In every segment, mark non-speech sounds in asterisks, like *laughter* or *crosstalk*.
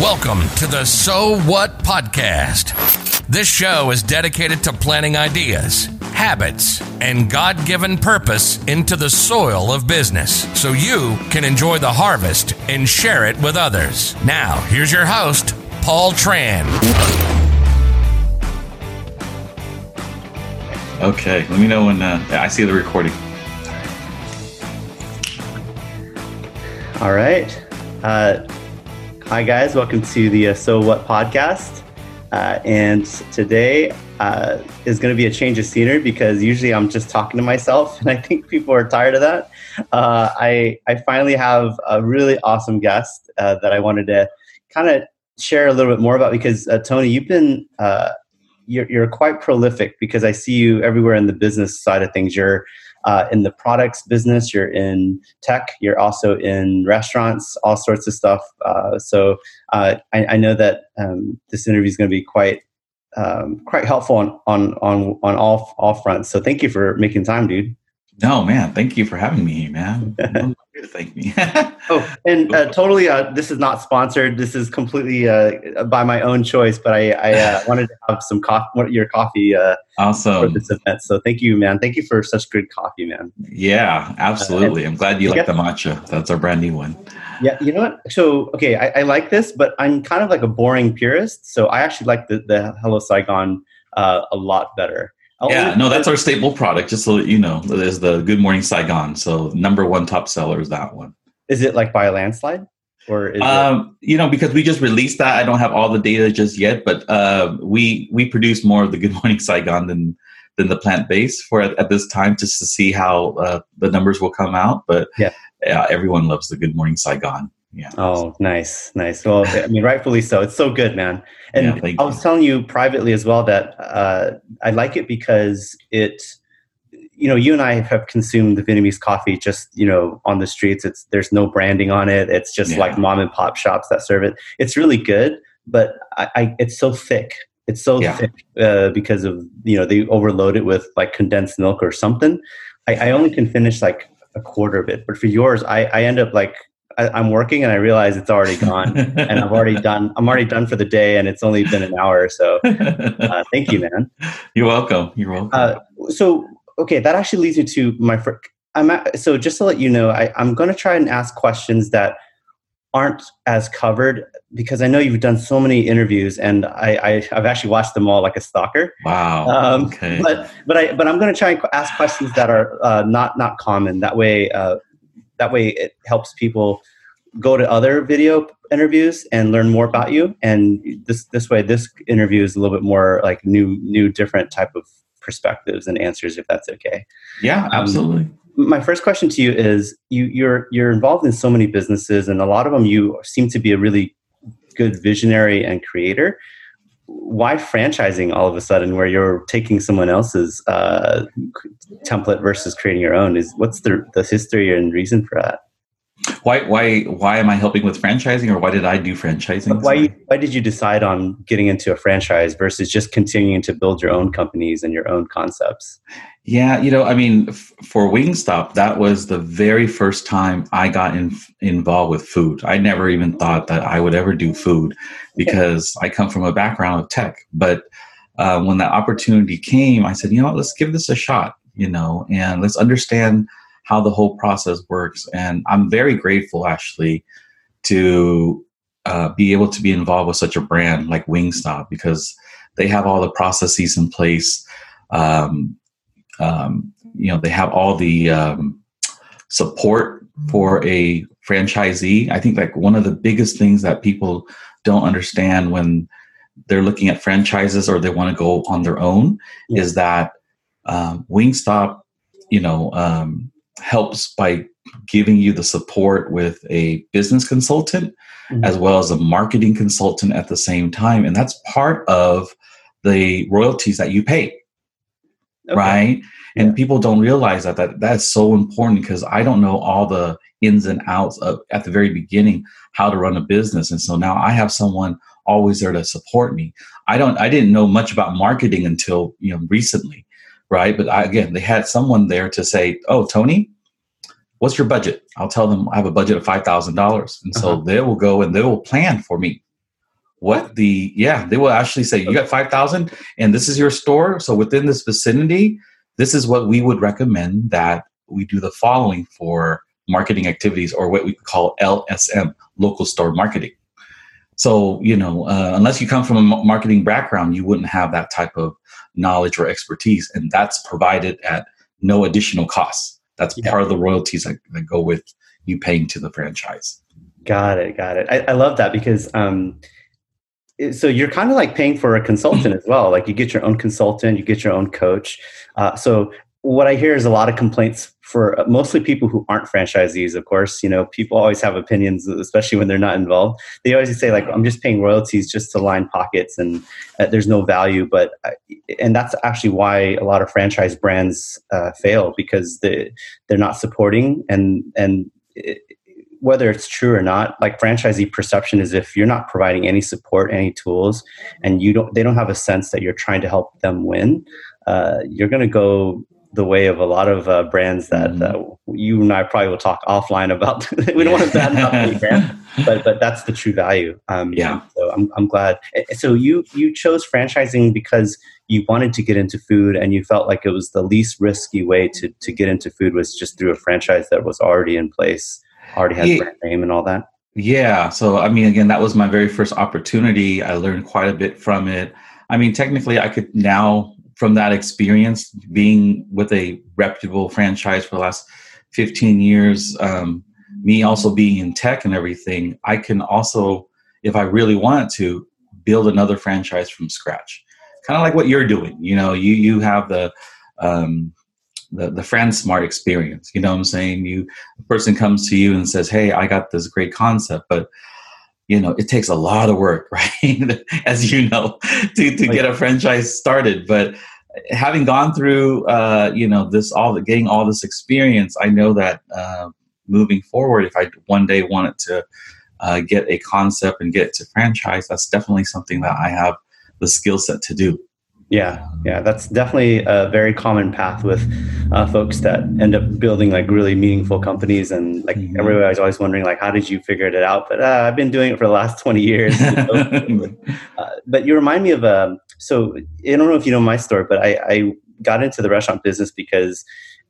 Welcome to the So What Podcast. This show is dedicated to planting ideas, habits, and God given purpose into the soil of business so you can enjoy the harvest and share it with others. Now, here's your host, Paul Tran. Okay, let me know when uh, I see the recording. All right. Uh, hi, guys. Welcome to the uh, So What podcast. Uh, and today uh, is going to be a change of scenery because usually I'm just talking to myself, *laughs* and I think people are tired of that. Uh, I, I finally have a really awesome guest uh, that I wanted to kind of share a little bit more about because, Tony, you've been. You're, you're quite prolific because I see you everywhere in the business side of things. You're uh, in the products business, you're in tech, you're also in restaurants, all sorts of stuff. Uh, so uh, I, I, know that um, this interview is going to be quite um, quite helpful on on on on all all fronts. So thank you for making time, dude. No, man. Thank you for having me, man. *laughs* thank me. oh, and uh, *laughs* totally, uh, this is not sponsored. This is completely uh, by my own choice. But I, I uh, *laughs* wanted to have some coffee, your coffee, uh, awesome for this event. So thank you, man. Thank you for such good coffee, man. Yeah, absolutely. I'm glad you like the matcha. That's our brand new one. Yeah, you know what? So okay, I, I, like this, but I'm kind of like a boring purist. So I actually like the the Hello Saigon uh, a lot better. I'll yeah, no, that's our staple product. Just so that you know, is the Good Morning Saigon. So number one top seller is that one. Is it like by a landslide? Or is um, it- you know, because we just released that, I don't have all the data just yet, but uh, we we produce more of the Good *laughs* Morning Saigon than than the plant based for at, at, this time, just to see how uh, the numbers will come out. But yeah, yeah, everyone loves the Good Morning Saigon yeah. Oh, nice, nice. Well, I mean, rightfully so. It's so good, man. And yeah, I was telling you privately as well that uh, I like it because it, you know, you and I have consumed the Vietnamese coffee just, you know, on the streets. It's there's no branding on it. It's just yeah. like mom and pop shops that serve it. It's really good, but I, I it's so thick. It's so yeah. thick uh, because of you know they overload it with like condensed milk or something. I, I only can finish like a quarter of it, but for yours, I, I end up like I, am working and I realize it's already gone, *laughs* and I've already done. I'm already done for the day, and it's only been an hour. So, *laughs* uh, thank you, man. You're welcome. You're welcome. Uh, so, okay, that actually leads me to my. Fr- I'm at, so just to let you know, I, I'm going to try and ask questions that aren't as covered because I know you've done so many interviews, and I, I have actually watched them all like a stalker. Wow. Um, okay. But but I but I'm going to try and ask questions that are uh, not not common. That way, uh, that way it helps people go to other video interviews and learn more about you. And this this way this interview is a little bit more like new new different type of perspectives and answers if that's okay. Yeah absolutely. um, my first question to you is you you're you're involved in so many businesses and a lot of them you seem to be a really good visionary and creator why franchising all of a sudden where you're taking someone else's uh, template versus creating your own? Is what's the, the history and reason for that? Why why why am i helping with franchising or why did i do franchising? Why why did you decide on getting into a franchise versus just continuing to build your own companies and your own concepts yeah, you know, I mean, f- for Wingstop, that was the very first time I got in, involved with food. I never even thought that I would ever do food because I come from a background of tech. But uh, when that opportunity came, I said, you know, let's give this a shot, you know, and let's understand how the whole process works. And I'm very grateful, actually, to uh, be able to be involved with such a brand like Wingstop because they have all the processes in place. Um, um, you know they have all the um, support for a franchisee i think like one of the biggest things that people don't understand when they're looking at franchises or they want to go on their own yeah. is that um, wingstop you know um, helps by giving you the support with a business consultant mm-hmm. as well as a marketing consultant at the same time and that's part of the royalties that you pay okay. right? And people don't realize that, that that's so important because I don't know all the ins and outs of at the very beginning how to run a business. And so now I have someone always there to support me. I don't I didn't know much about marketing until, you know, recently, right? But I, again, they had someone there to say, "Oh, Tony, what's your budget?" I'll tell them I have a budget of $5,000. And so uh-huh. they will go and they will plan for me what the yeah they will actually say you got 5000 and this is your store. So within this vicinity this is what we would recommend that we do the following for marketing activities or what we call lsm local store marketing. So you know uh, unless you come from a marketing background you wouldn't have that type of knowledge or expertise and that's provided at no additional costs. That's yeah. part of the royalties that, that, go with you paying to the franchise. Got it got it. I, I love that because um, so you're kind of like paying for a consultant as well like you get your own consultant you get your own coach. Uh, so what i hear is a lot of complaints for mostly people who aren't franchisees of course you know people always have opinions especially when they're not involved. They always say like i'm just paying royalties just to line pockets and uh, there's no value but uh, and that's actually why a lot of franchise brands uh, fail because they they're not supporting and and it, whether it's true or not like franchisee perception is if you're not providing any support any tools and you don't they don't have a sense that you're trying to help them win uh, you're going to go the way of a lot of uh, brands that mm-hmm. uh, you and I probably will talk offline about. *laughs* we don't want to bad mouth any brand, *laughs* but but that's the true value. Um, yeah. So I'm I'm glad. So you you chose franchising because you wanted to get into food and you felt like it was the least risky way to to get into food was just through a franchise that was already in place already has yeah. brand name and all that? Yeah. So, I mean, again, that was my very first opportunity. I learned quite a bit from it. I mean, technically, I could now, from that experience, being with a reputable franchise for the last 15 years, um, me also being in tech and everything, I can also, if I really wanted to, build another franchise from scratch. Kind of like what you're doing. You know, you you have the um, the, the FranSmart experience. You know what I'm saying? You a person comes to you and says, Hey, I got this great concept, but you know, it takes a lot of work, *laughs* right? As you know, to, to get a franchise started. But having gone through uh, you know, this all the getting all this experience, I know that uh, moving forward, if I one day wanted to uh, get a concept and get it to franchise, that's definitely something that I have the skill set to do. Yeah, yeah, that's definitely a very common path with uh, folks that end up building like really meaningful companies, and like mm-hmm. everybody's always wondering like, how did you figure it out? But uh, I've been doing it for the last *laughs* twenty years. *laughs* uh, but you remind me of um, so I don't know if you know my story, but I, I got into the restaurant business because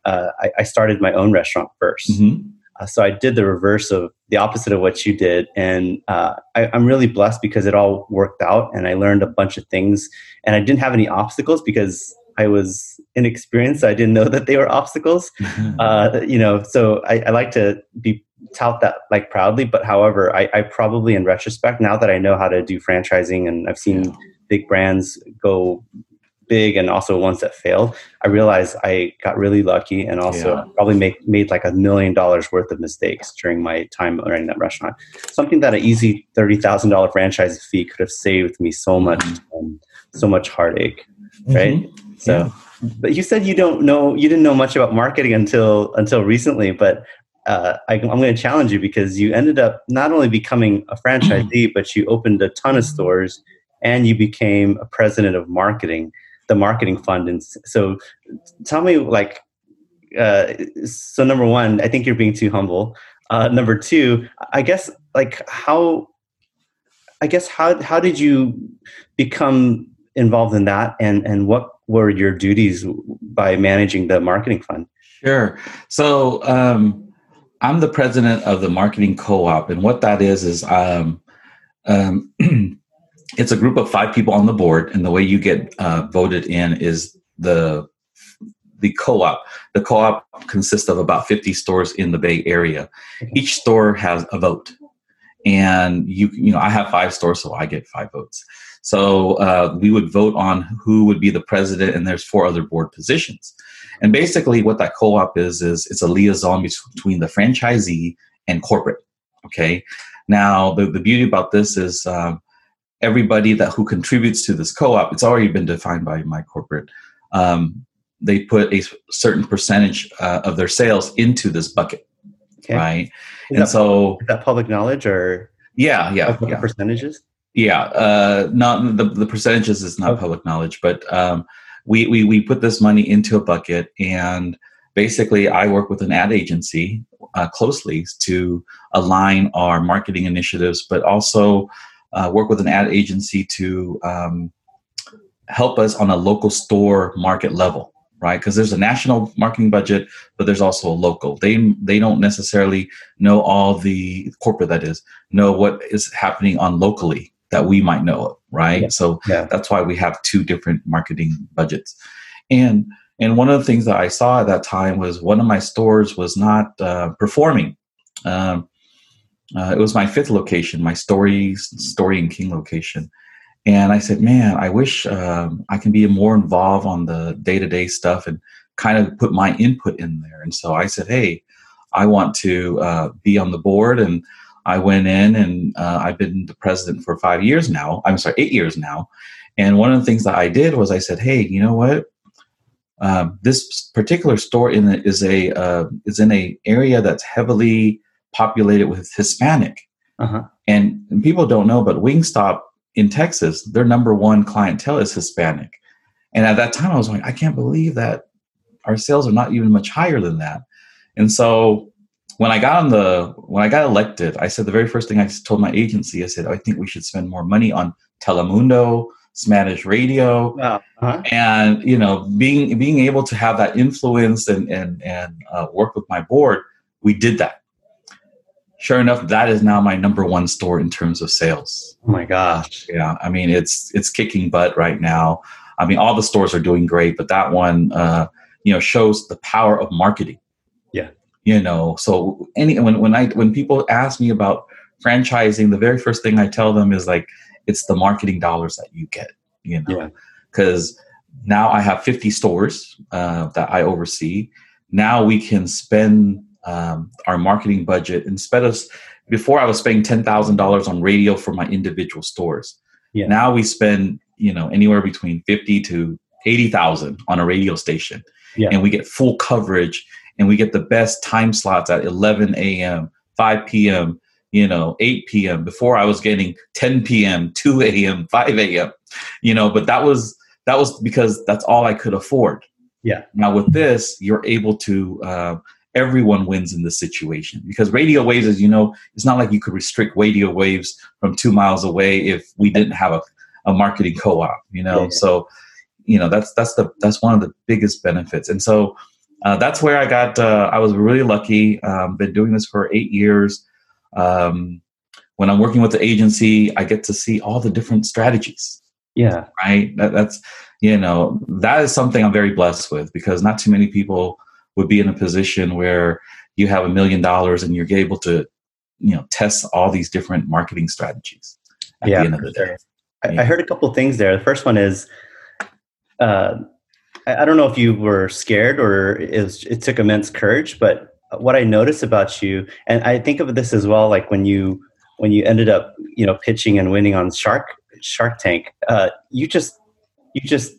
uh, I, I, started my own restaurant 1st mm-hmm. Uh, so I did the reverse of the opposite of what you did, and uh, I, am really blessed because it all worked out, and I learned a bunch of things, and I didn't have any obstacles because I was inexperienced. I didn't know *laughs* that they were obstacles, uh, you know. So I, I, like to be tout that like proudly, but however, I, I, probably in retrospect now that I know how to do franchising and I've seen big brands go big and also ones that failed, I realized I got really lucky and also yeah. probably make, made like a million dollars worth of mistakes during my time running that restaurant. Something that an easy $30,000 franchise fee could have saved me so much, mm-hmm. um, so much heartache. Right. Mm-hmm. So, yeah. but you said you don't know, you didn't know much about marketing until, until recently, but uh, I, am going to challenge you because you ended up not only becoming a franchisee, but you opened a ton of stores and you became a president of marketing the marketing fund. And so tell me like, uh, so number one, I think you're being too humble. Uh, number two, I guess like how, I guess how, how did you become involved in that and, and what were your duties by managing the marketing fund? Sure. So, um, I'm the president of the marketing co-op, and what that is is um, um, *clears throat* it's a group of five people on the board, and the way you get uh, voted in is the the co-op. The co-op consists of about 50 stores in the Bay Area. Each store has a vote, and you you know I have five stores, so I get five votes. So uh, we would vote on who would be the president, and there's four other board positions. And basically, what that co-op is is it's a liaison between the franchisee and corporate. Okay. Now the, the beauty about this is um, everybody that who contributes to this co-op it's already been defined by my corporate um, they put a certain percentage uh, of their sales into this bucket okay. right is and that, so that public knowledge or yeah yeah, yeah. percentages yeah uh, not the, the percentages is not okay. public knowledge but um, we, we we put this money into a bucket and basically i work with an ad agency uh, closely to align our marketing initiatives but also uh, work with an ad agency to um, help us on a local store market level right? Because there's a national marketing budget but there's also a local. They they don't necessarily know all the corporate that is know what is happening on locally that we might know of right? Yeah. so yeah. that's why we have two different marketing budgets. And and one of the things that i saw at that time was one of my stores was not uh, performing. Um, uh, it was my fifth location my story story and king location and I said, man, I wish um, I can be more involved on the day to day stuff and kind of put my input in there. And so I said, hey, I want to uh, be on the board. And I went in and uh, I've been the president for five years now. I'm sorry, eight years now. And one of the things that I did was I said, hey, you know what? Um, this particular store in is a uh, is in a area that's heavily populated with Hispanic, uh-huh. and, and people don't know, but Wingstop in Texas, their number one clientele is Hispanic. And at that time, I was like, I can't believe that our sales are not even much higher than that. And so when I got on the when I got elected, I said the very first thing I told my agency, I said, I think we should spend more money on Telemundo, Spanish radio, uh-huh. and you know, being being able to have that influence and and and uh, work with my board, we did that sure enough, that is now my number one store in terms of sales. Oh my gosh. Yeah. I mean, it's, it's kicking butt right now. I mean, all the stores are doing great, but that one, uh, you know, shows the power of marketing. Yeah. You know, so any, when, when I, when people ask me about franchising, the very first thing I tell them is like, it's the marketing dollars that you get, you know, because yeah. now I have 50 stores uh, that I oversee. Now we can spend um, our marketing budget instead of before I was spending ten thousand dollars on radio for my individual stores. Yeah. Now we spend you know anywhere between fifty to eighty thousand on a radio station, yeah. and we get full coverage and we get the best time slots at eleven a.m., five p.m., you know, eight p.m. Before I was getting ten p.m., two a.m., five a.m. You know, but that was that was because that's all I could afford. Yeah. Now with this, you're able to uh, everyone wins in this situation because radio waves, as you know, it's not like you could restrict radio waves from two miles away if we didn't have a, a marketing co-op, you know. Yeah. So, you know, that's that's the that's one of the biggest benefits, and so uh, that's where I got. Uh, I was really lucky. Um, been doing this for eight years. Um, when I'm working with the agency, I get to see all the different strategies. Yeah. Right. That, that's you know that is something I'm very blessed with because not too many people would be in a position where you have a million dollars and you're able to you know test all these different marketing strategies at yeah, the end of the day. I, I heard a couple things there. The first one is uh, I, I don't know if you were scared or it, was, it took immense courage but what i noticed about you and i think of this as well like when you when you ended up you know pitching and winning on shark shark tank uh, you just you just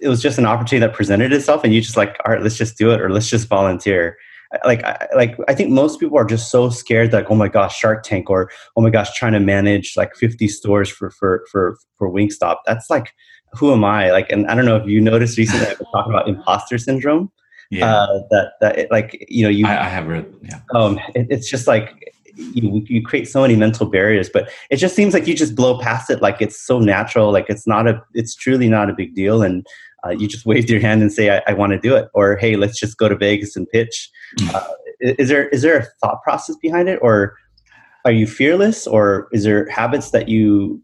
it was just an opportunity that presented itself and you just like all right let's just do it or let's just volunteer. Like I, like I think most people are just so scared like oh my gosh Shark Tank or oh my gosh trying to manage like 50 stores for for for for Wingstop. That's like who am I? Like and I don't know if you noticed recently I've been talking about imposter syndrome. Yeah. Uh, that that it, like you know you I, I have read yeah. Um it, it's just like you, you create so many mental barriers but it just seems like you just blow past it like it's so natural like it's not a it's truly not a big deal and uh, you just wave your hand and say i, I want to do it or hey let's just go to vegas and pitch hmm. uh, is there is there a thought process behind it or are you fearless or is there habits that you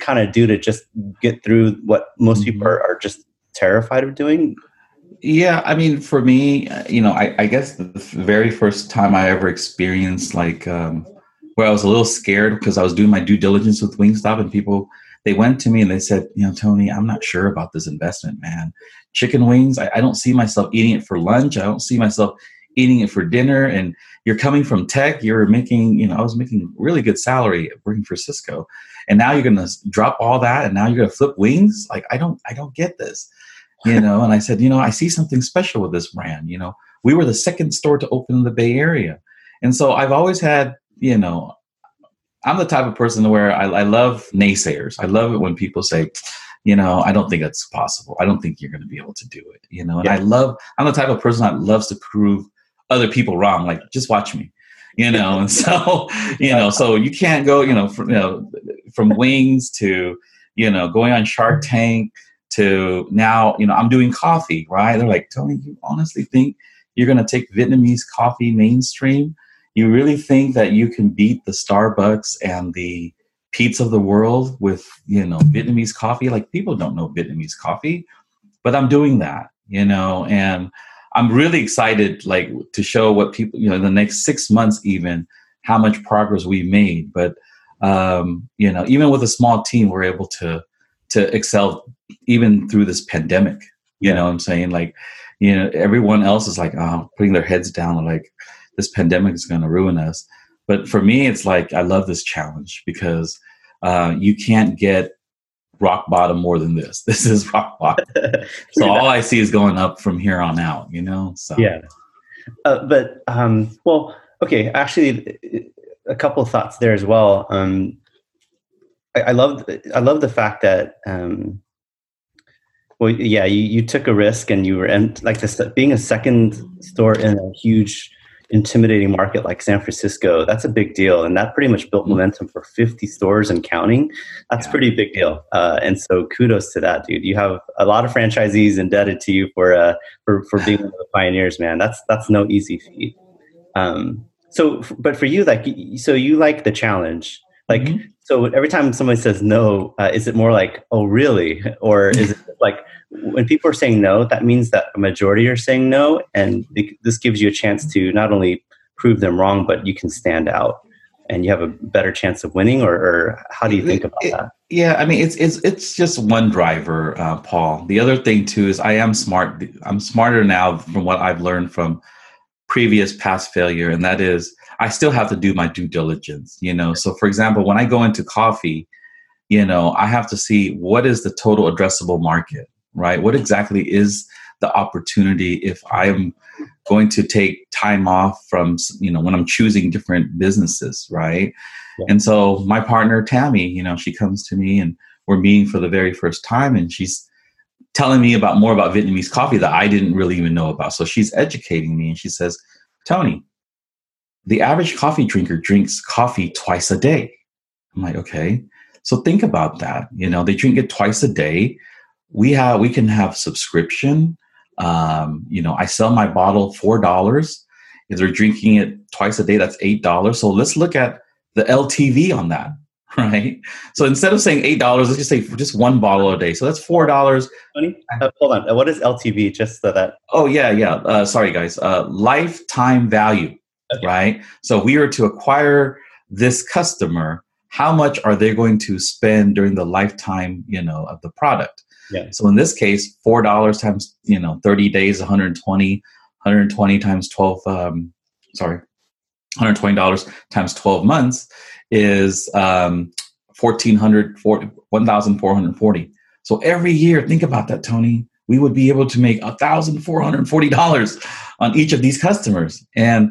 kind of do to just get through what most mm-hmm. people are, are just terrified of doing yeah, I mean, for me, you know, I, I, guess the very first time I ever experienced like um, where I was a little scared because I was doing my due diligence with Wingstop and people they went to me and they said, you know, Tony, I'm not sure about this investment, man. Chicken wings, I, I don't see myself eating it for lunch. I don't see myself eating it for dinner. And you're coming from tech, you're making, you know, I was making really good salary working for Cisco. And now you're gonna drop all that and now you're gonna flip wings. Like I don't I don't get this you *laughs* know and i said you know i see something special with this brand you know we were the second store to open in the bay area and so i've always had you know i'm the type of person where i, I love naysayers i love it when people say you know i don't think that's possible i don't think you're going to be able to do it you know and yeah. i love i'm the type of person that loves to prove other people wrong like just watch me you know, and so *laughs* you know, so you can't go, you know, from you know, from wings to you know, going on Shark Tank to now, you know, I'm doing coffee, right? They're like, Tony, you honestly think you're going to take Vietnamese coffee mainstream? You really think that you can beat the Starbucks and the Peet's of the world with, you know, Vietnamese coffee? Like people don't know Vietnamese coffee, but I'm doing that, you know, and I'm really excited, like to show what people, you know, in the next six months, even how much progress we made. But um, you know, even with a small team, we're able to to excel even through this pandemic. You know what I'm saying? Like, you know, everyone else is like, oh, putting their heads down, like this pandemic is going to ruin us. But for me, it's like I love this challenge because uh, you can't get rock bottom more than this. *laughs* This is rock bottom. *laughs* so all I see is going up from here on out. You know? So yeah. Uh, but um, well, okay. Actually, a couple of thoughts there as well. Um, I, I love I love the fact that um, well, yeah, you, you took a risk and you were and like this being a second store in a huge intimidating market like San Francisco, that's a big deal. And that pretty much built mm-hmm. momentum for 50 stores and counting. That's yeah. pretty big deal. Uh, and so kudos to that, dude. You have a lot of franchisees indebted to you for, uh, for, for being one of the *laughs* pioneers, man. That's, that's no easy feat. Um, so, but for you, like, so you like the challenge, like, mm-hmm. So every time somebody says no, uh, is it more like, oh, really? Or is it *laughs* like, when people are saying no, that means that a majority are saying no, and this gives you a chance to not only prove them wrong, but you can stand out and you have a better chance of winning. Or, or how do you think about it, that? Yeah, I mean, it's it's it's just one driver, uh, Paul. The other thing too is I am smart. I'm smarter now from what I've learned from previous past failure, and that is I still have to do my due diligence. You know, so for example, when I go into coffee, you know, I have to see what is the total addressable market right? What exactly is the opportunity if I'm going to take time off from, you know, when I'm choosing different businesses, right? Yeah. And so my partner, Tammy, you know, she comes to me and we're meeting for the very first time and she's telling me about more about Vietnamese coffee that I didn't really even know about. So she's educating me and she says, Tony, the average coffee drinker drinks coffee twice a day. I'm like, okay. So think about that. You know, they drink it twice a day. We have we can have subscription. Um, you know i sell my bottle four dollars. If they're drinking it twice a day that's eight dollars. So let's look at the ltv on that *laughs* right? So instead of saying eight dollars let's just say just one bottle a day. So that's four dollars. Uh, hold on. What is ltv just so that oh yeah yeah. Uh, sorry guys. Uh, lifetime value okay. right so we are to acquire this customer how much are they going to spend during the lifetime you know of the product yeah. So in this case, four dollars times you know thirty days, 120, 120 times twelve. Um, sorry, one hundred twenty dollars times twelve months is um, fourteen hundred forty one thousand four hundred forty. So every year, think about that, Tony. We would be able to make thousand four hundred forty dollars on each of these customers, and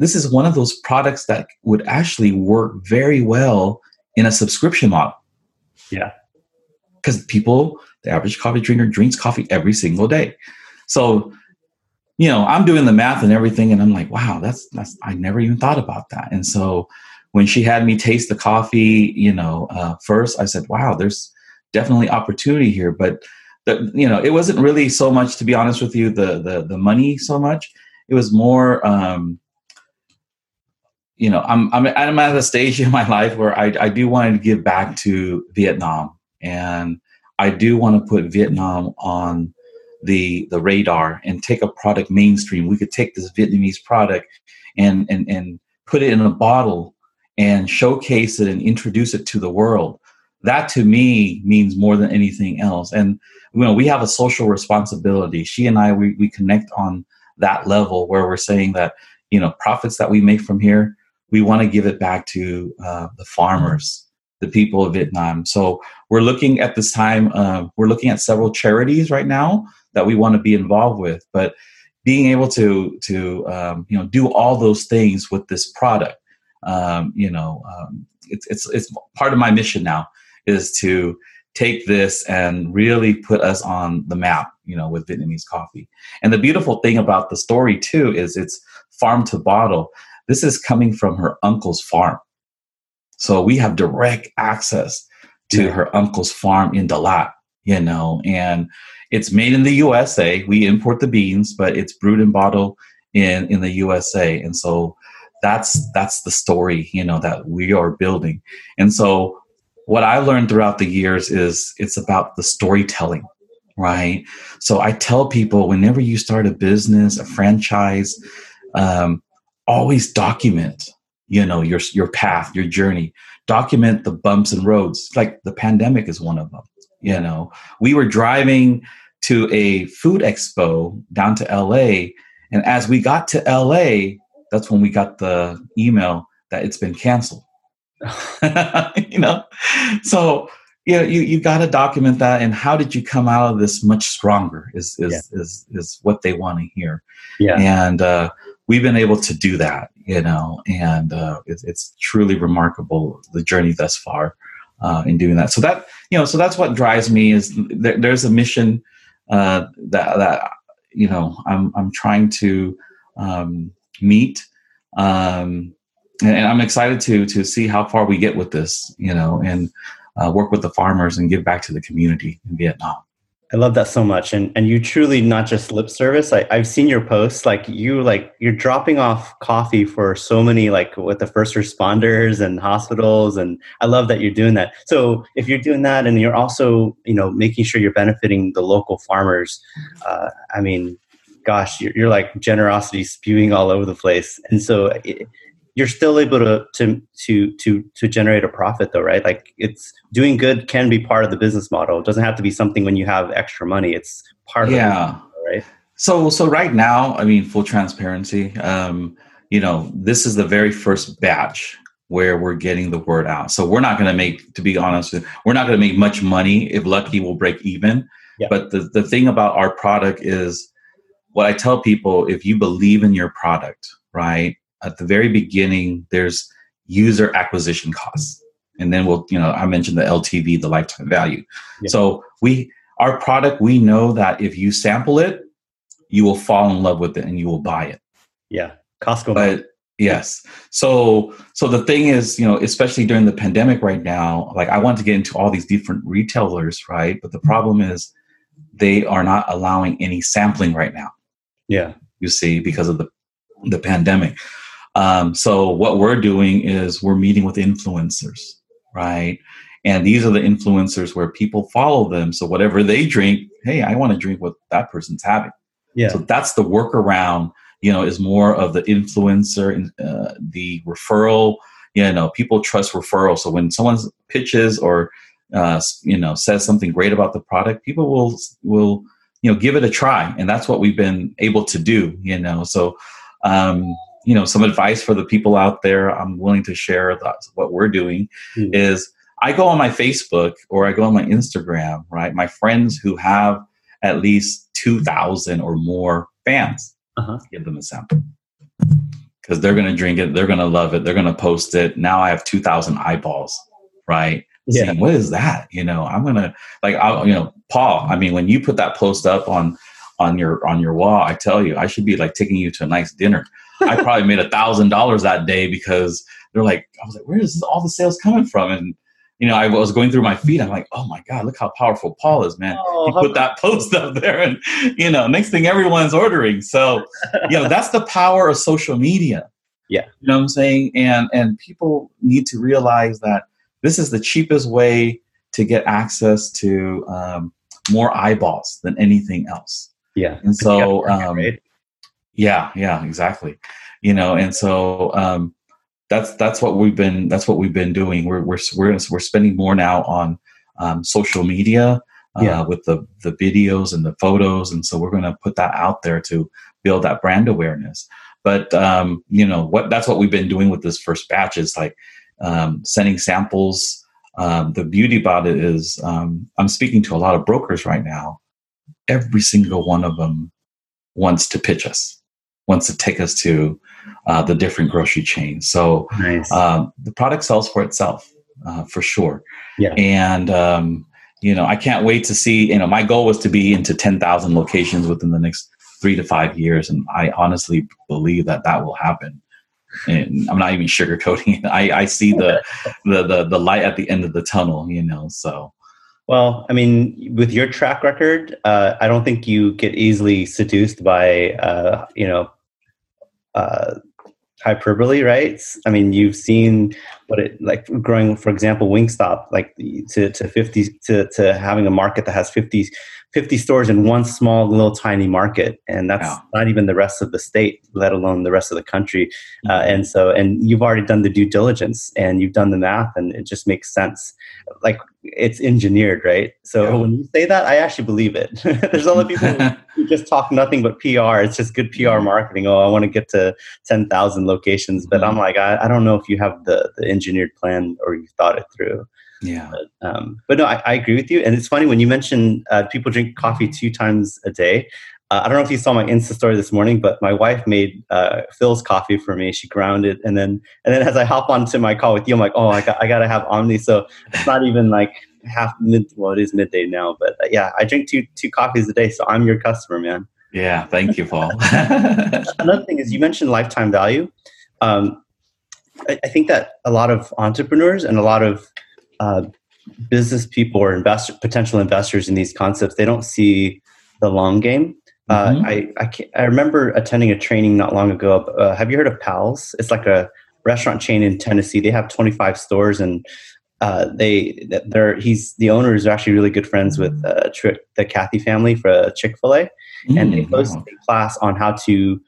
this is one of those products that would actually work very well in a subscription model. Yeah, because people the average coffee drinker drinks coffee every single day. So, you know, I'm doing the math and everything, and I'm like, wow, that's that's I never even thought about that. And so, when she had me taste the coffee, you know, uh, first I said, wow, there's definitely opportunity here, but the, you know, it wasn't really so much, to be honest with you, the the the money so much. It was more. Um, you know, I'm I'm I'm at a stage in my life where I I do want to give back to Vietnam, and I do want to put Vietnam on the the radar and take a product mainstream. We could take this Vietnamese product and and and put it in a bottle and showcase it and introduce it to the world. That to me means more than anything else. And you know, we have a social responsibility. She and I we, we connect on that level where we're saying that you know profits that we make from here, we want to give it back to uh, the farmers the people of Vietnam. So we're looking at this time, uh, we're looking at several charities right now that we want to be involved with. But being able to to um, you know do all those things with this product, um, you know, um, it's it's it's part of my mission now is to take this and really put us on the map, you know, with Vietnamese coffee. And the beautiful thing about the story too is it's farm to bottle this is coming from her uncle's farm. So we have direct access to Yeah. her uncle's farm in Dalat, you know, and it's made in the USA. We import the beans, but it's brewed and bottled in in the USA. And so that's that's the story, you know, that we are building. And so what I learned throughout the years is it's about the storytelling, right? So I tell people whenever you start a business, a franchise, um, always document, you know, your your path, your journey. Document the bumps and roads. Like the pandemic is one of them. You know, we were driving to a food expo down to LA, and as we got to LA, that's when we got the email that it's been canceled. *laughs* you know, so you know, you, you got to document that. And how did you come out of this much stronger? Is is Yeah. is is what they want to hear. Yeah. And uh, we've been able to do that, you know, and uh, it's, it's truly remarkable the journey thus far uh, in doing that. So that you know, so that's what drives me is there, there's a mission uh, that that you know I'm I'm trying to um, meet. Um, and, and I'm excited to to see how far we get with this, you know, and uh, work with the farmers and give back to the community in Vietnam. I love that so much, and and you truly not just lip service. I, I've seen your posts, like you like you're dropping off coffee for so many like with the first responders and hospitals, and I love that you're doing that. So if you're doing that, and you're also you know making sure you're benefiting the local farmers, uh, I mean, gosh, you're, you're like generosity spewing all over the place, and so. It, you're still able to, to to to to generate a profit though right like it's doing good can be part of the business model it doesn't have to be something when you have extra money it's part of Yeah. business model, right So so right now, I mean, full transparency. Um, you know, this is the very first batch where we're getting the word out. So we're not going to make, to be honest, we're not going to make much money. If lucky, we'll break even. Yeah. But the the thing about our product is, what I tell people: if you believe in your product, right at the very beginning, there's user acquisition costs, and then we'll, you know, I mentioned the LTV, the lifetime value. Yeah. So we, our product, we know that if you sample it, you will fall in love with it and you will buy it. yeah costco But yes, so so the thing is, you know, especially during the pandemic right now, like I want to get into all these different retailers, right? But the mm-hmm. problem is they are not allowing any sampling right now. yeah You see, because of the the pandemic. Um, so what we're doing is we're meeting with influencers, right? And these are the influencers where people follow them. So whatever they drink, hey, I want to drink what that person's having. yeah So that's the workaround. You know, is more of the influencer, and uh, the referral. You know, people trust referral. So when someone pitches or uh, you know says something great about the product, people will will you know give it a try, and that's what we've been able to do. You know, so um, you know some advice for the people out there. I'm willing to share what we're doing Hmm. is I go on my Facebook or I go on my Instagram. Right, my friends who have at least 2,000 or more fans. Uh-huh. Give them a sample. Because they're going to drink it, they're going to love it, they're going to post it. Now I have 2,000 eyeballs, right? Yeah. Saying, what is that? You know, I'm going to, like, I, you know, Paul, I mean, when you put that post up on, on your on your wall, I tell you, I should be like taking you to a nice dinner. I probably made a thousand dollars that day because they're like, I was like, where is this, all the sales coming from? And you know, I was going through my feed. I'm like, oh my god, look how powerful Paul is, man. Oh, He put *laughs* that post up there, and you know, next thing everyone's ordering. So, you know, that's the power of social media. Yeah. you know what I'm saying, and and people need to realize that this is the cheapest way to get access to um, more eyeballs than anything else. yeah And so, *laughs* um? Yeah, yeah, exactly. You know, and so um, that's that's what we've been that's what we've been doing. We're we're we're, we're spending more now on um, social media uh, Yeah. with the the videos and the photos, and so we're going to put that out there to build that brand awareness. But um, you know what? That's what we've been doing with this first batch. Is like um, sending samples. Um, the beauty about it is um, I'm speaking to a lot of brokers right now. Every single one of them wants to pitch us, wants to take us to uh, the different grocery chains. So nice um, the product sells for itself uh, for sure. Yeah. And um, you know, I can't wait to see. You know, my goal was to be into ten thousand locations within the next three to five years, and I honestly believe that that will happen. and I'm not even sugarcoating it. *laughs* I, I see the, the the the light at the end of the tunnel, you know. So, well, I mean, with your track record, uh, I don't think you get easily seduced by uh, you know uh, hyperbole, right? I mean, you've seen what it like growing, for example, Wingstop, like to to fifty to to having a market that has fifty 50 stores in one small little tiny market and that's not even the rest of the state let alone the rest of the country uh, mm-hmm. and so and you've already done the due diligence and you've done the math and it just makes sense like it's engineered right so yeah. when you say that i actually believe it *laughs* there's other people *laughs* who just talk nothing but pr it's just good pr mm-hmm. marketing oh i want to get to 10000 locations but i'm mm-hmm. like I, I don't know if you have the the engineered plan or you thought it through yeah. But, um, but no, I, I, agree with you. And it's funny when you mentioned uh, people drink coffee two times a day. Uh, I don't know if you saw my Insta story this morning, but my wife made uh, Philz coffee for me. She ground it, and then and then as I hop onto my call with you, I'm like, oh, I got I got to have Omni. So it's not even like half mid. Well, it is midday now, but uh, yeah, I drink two two coffees a day, so I'm your customer, man. Yeah, thank you, Paul. *laughs* Another thing is you mentioned lifetime value. Um, I, I think that a lot of entrepreneurs and a lot of uh, business people or investor, potential investors in these concepts, they don't see the long game. Uh, mm-hmm. I I, I, remember attending a training not long ago. Uh, have you heard of Pals? It's like a restaurant chain in Tennessee. They have 25 stores, and uh, they they're he's the owner is actually really good friends with uh, the Cathy family for Chick Fil A, mm-hmm. and they hosted wow. a class on how to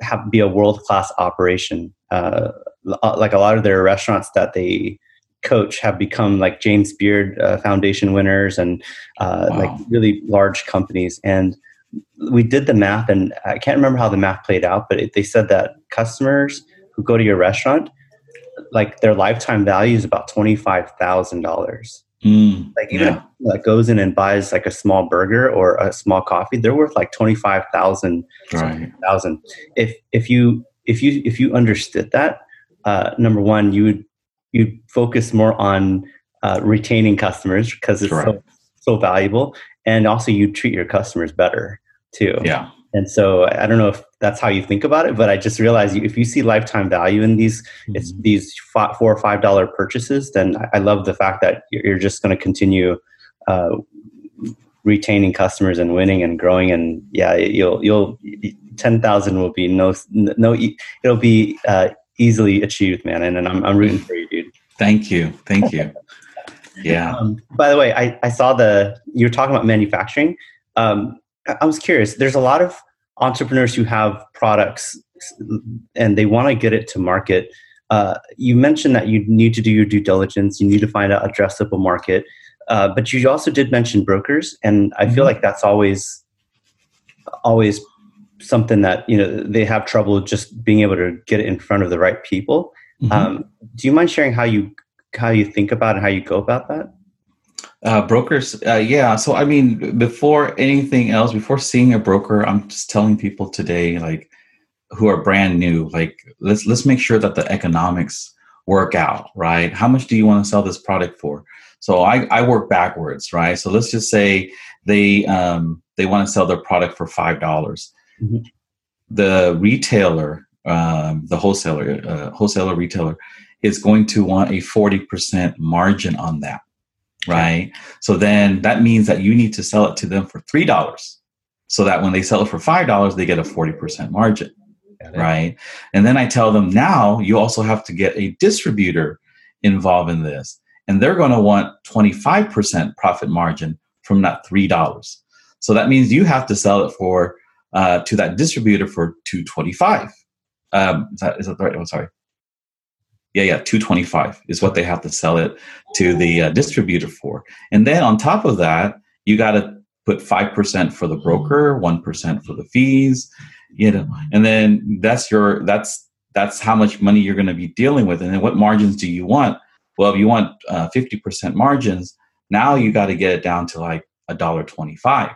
have be a world class operation. Uh, like a lot of their restaurants that they coach have become like James Beard uh, Foundation winners and uh, wow. like really large companies. And we did the math, and I can't remember how the math played out, but it, they said that customers who go to your restaurant, like their lifetime value is about twenty five thousand dollars. Mm, like even yeah. that goes in and buys like a small burger or a small coffee, they're worth like twenty five thousand. Right. Thousand. If if you if you if you understood that, uh, number one, you would you focus more on uh, retaining customers because it's so, so valuable and also you treat your customers better too yeah and so i don't know if that's how you think about it but i just realized if you see lifetime value in these mm-hmm. it's these four or five dollar purchases then i love the fact that you're just going to continue uh, retaining customers and winning and growing and yeah you'll you'll 10,000 will be no no it'll be uh, easily achieved man and, and I'm, I'm rooting for you dude. Thank you. Thank you. *laughs* Yeah. Um, by the way, I, I saw the, you were talking about manufacturing. Um, I was curious. There's a lot of entrepreneurs who have products and they want to get it to market. Uh, you mentioned that you need to do your due diligence, you need to find out addressable market. Uh, but you also did mention brokers, and I feel mm-hmm. like that's always always something that you know they have trouble just being able to get it in front of the right people. Mm-hmm. Um, do you mind sharing how you how you think about and how you go about that? Uh, brokers, uh, yeah. So I mean, before anything else, before seeing a broker, I'm just telling people today, like who are brand new, like let's let's make sure that the economics work out, right? How much do you want to sell this product for? So I, I work backwards, right? So let's just say they um, they want to sell their product for five dollars. Mm-hmm. The retailer um, the wholesaler, uh, wholesaler retailer, is going to want a 40% margin on that, right? So then that means that you need to sell it to them for $3 so that when they sell it for $5, they get a 40% margin, right? And then I tell them now you also have to get a distributor involved in this. And they're going to want 25% profit margin from that $3. So that means you have to sell it for uh, to that distributor for 225 um, is that is that the right one? Sorry. Yeah, yeah, two twenty five is what they have to sell it to the uh, distributor for, and then on top of that, you got to put five percent for the broker, one percent for the fees, you know, and then that's your that's that's how much money you're going to be dealing with, and then what margins do you want? Well, if you want uh, fifty percent margins, now you got to get it down to like a dollar twenty five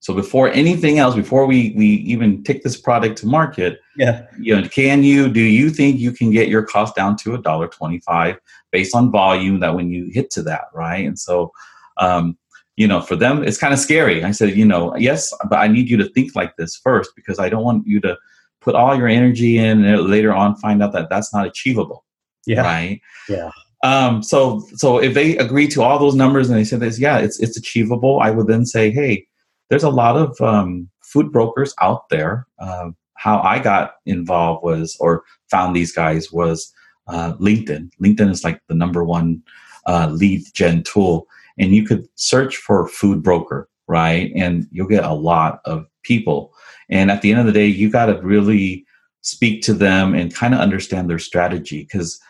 so before anything else, before we we even take this product to market, yeah, you know, can you do you think you can get your cost down to a dollar twenty five based on volume that when you hit to that, right? And so, um, you know, for them it's kind of scary. I said, you know, yes, but I need you to think like this first because I don't want you to put all your energy in and later on find out that that's not achievable Yeah. right Yeah. um, so so if they agree to all those numbers and they say this yeah it's it's achievable i would then say hey there's a lot of um, food brokers out there. Uh, how i got involved was or found these guys was uh, linkedin. Linkedin is like the number one uh, lead gen tool and you could search for food broker right? And you'll get a lot of people. And at the end of the day you got to really speak to them and kind of understand their strategy because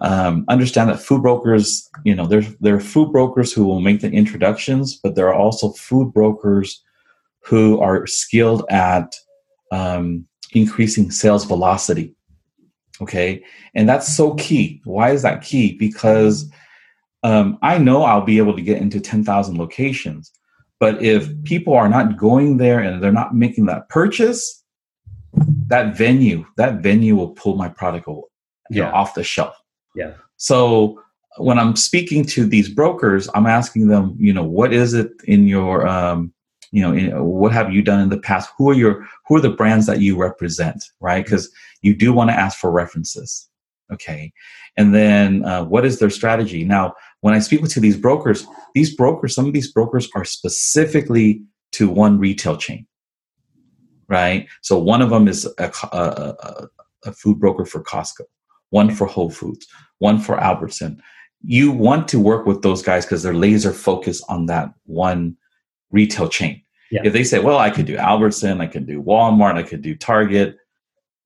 um, understand that food brokers you know there, there are food brokers who will make the introductions but there are also food brokers who are skilled at um, increasing sales velocity. Okay? And that's so key. Why is that key? Because um, i know i'll be able to get into 10000 locations but if people are not going there and they're not making that purchase that venue that venue will pull my product you know, off the shelf Yeah. so when i'm speaking to these brokers i'm asking them you know what is it in your um, you know in, what have you done in the past? Who are your who are the brands that you represent right? Because you do want to ask for references okay? And then uh, what is their strategy? Now when i speak with to these brokers these brokers some of these brokers are specifically to one retail chain right? So one of them is a, a, a, a food broker for costco one for whole foods one for albertson you want to work with those guys because they're laser focused on that one retail chain Yeah. if they say well i could do albertson i could do walmart i could do target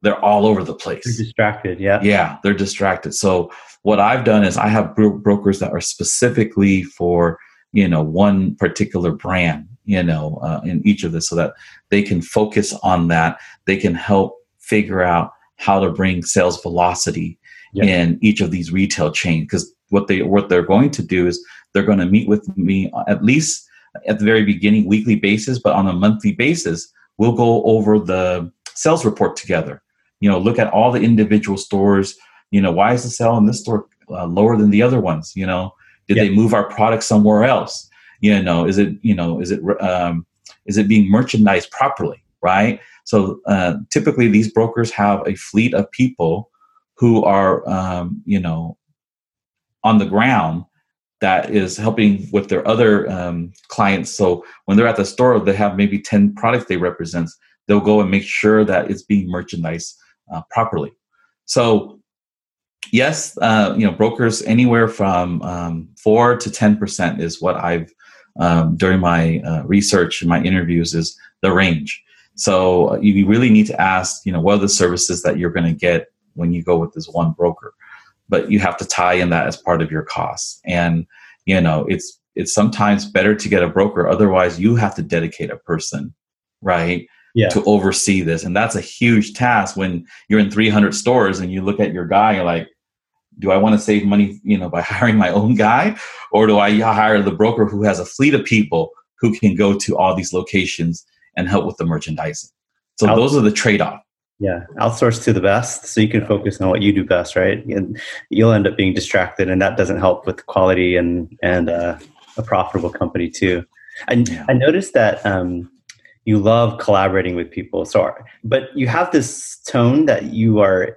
they're all over the place distracted. Yeah. yeah they're distracted so what i've done is i have bro- brokers that are specifically for you know one particular brand you know uh, in each of this so that they can focus on that they can help figure out how to bring sales velocity Yeah. in each of these retail chains because what they what they're going to do is they're going to meet with me at least at the very beginning weekly basis but on a monthly basis we'll go over the sales report together. You know look at all the individual stores you know why is the sale in this store uh, lower than the other ones you know? Did they move our product somewhere else? You know is it you know is it um, is it being merchandised properly right so uh, typically these brokers have a fleet of people who are um, you know on the ground that is helping with their other um, clients. So when they're at the store they have maybe 10 products they represent. They'll go and make sure that it's being merchandised uh, properly. So yes uh, you know brokers anywhere from um, 4 to 10% is what i've um, during my uh, research and my interviews is the range so uh, you really need to ask you know what are the services that you're going to get when you go with this one broker? But you have to tie in that as part of your costs and you know it's it's sometimes better to get a broker otherwise you have to dedicate a person right Yeah. to oversee this. And that's a huge task when you're in 300 stores and you look at your guy you're like do i want to save money you know by *laughs* hiring my own guy? Or do i hire the broker who has a fleet of people who can go to all these locations and help with the merchandising so Out- those are the trade-off Yeah, outsource to the best so you can focus on what you do best, right? And you'll end up being distracted, and that doesn't help with quality and and uh, a profitable company too. And Yeah. I noticed that um, you love collaborating with people. So, but you have this tone that you are.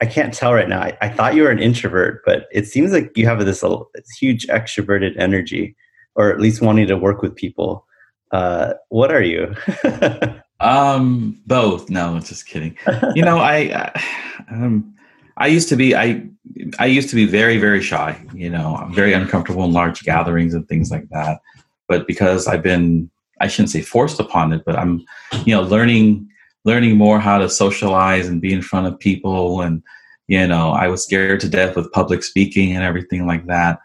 I can't tell right now. I, I thought you were an introvert, but it seems like you have this, uh, this huge extroverted energy, or at least wanting to work with people. Uh, what are you? *laughs* Um, both. No, just kidding. You know, I, I um, I used to be I I used to be very very shy. You know, I'm very uncomfortable in large gatherings and things like that. But because I've been I shouldn't say forced upon it, but I'm you know learning learning more how to socialize and be in front of people and you know I was scared to death with public speaking and everything like that.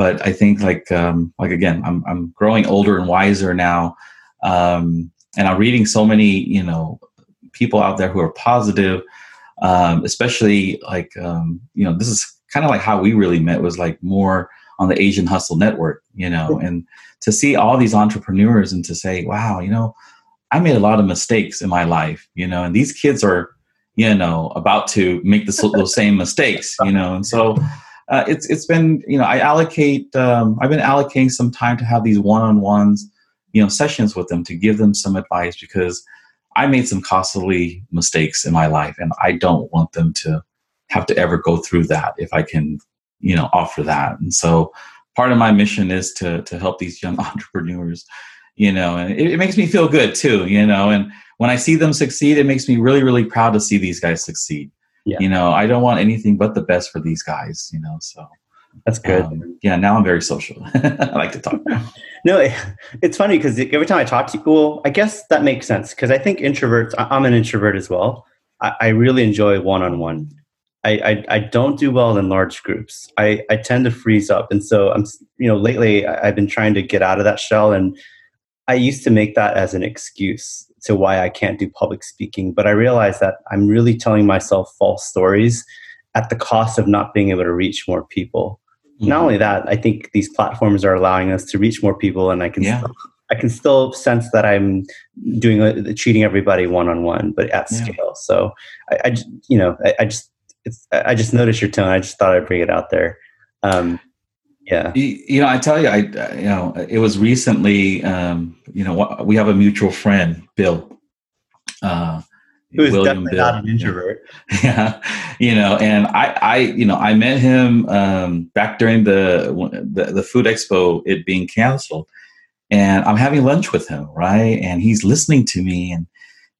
But I think like um, like again, I'm I'm growing older and wiser now. Um, and I'm reading so many, you know, people out there who are positive, um, especially like, um, you know, this is kind of like how we really met was like more on the Asian Hustle Network, you know, and to see all these entrepreneurs and to say, wow, you know, I made a lot of mistakes in my life, you know, and these kids are, you know, about to make the, those same mistakes, you know, and so *laughs* uh, it's it's been, you know, I allocate, um, I've been allocating some time to have these one-on-ones you know sessions with them to give them some advice because I made some costly mistakes in my life, and I don't want them to have to ever go through that if I can, you know, offer that. And so part of my mission is to to help these young *laughs* entrepreneurs, you know, and it, it makes me feel good too, you know, and when I see them succeed, it makes me really, really proud to see these guys succeed. Yeah. You know, I don't want anything but the best for these guys, you know, so that's good. Um, yeah, now I'm very social. *laughs* I like to talk. *laughs* no, *laughs* it's funny because every time I talk to people, I guess that makes sense because I think introverts. I'm an introvert as well. I, I really enjoy one-on-one. I, I, I don't do well in large groups. I, I tend to freeze up, and so I'm you know lately I've been trying to get out of that shell, and I used to make that as an excuse to why I can't do public speaking, but I realized that I'm really telling myself false stories at the cost of not being able to reach more people. Mm-hmm. Not only that, I think these platforms are allowing us to reach more people, and I can. Yeah. Still, I can still sense that I'm doing a, treating everybody one on one, but at yeah. scale. So I, I, you know, I, I just it's I just noticed your tone. I just thought I'd bring it out there. Um, yeah. You, you, know, I tell you, I you know, it was recently. Um, you know, we have a mutual friend, Bill. Uh, Who's William definitely Bill. not an introvert. *laughs* Yeah, you know, and I, I, you know, I met him um, back during the, the the food expo, it being canceled, and I'm having lunch with him, right? And he's listening to me, and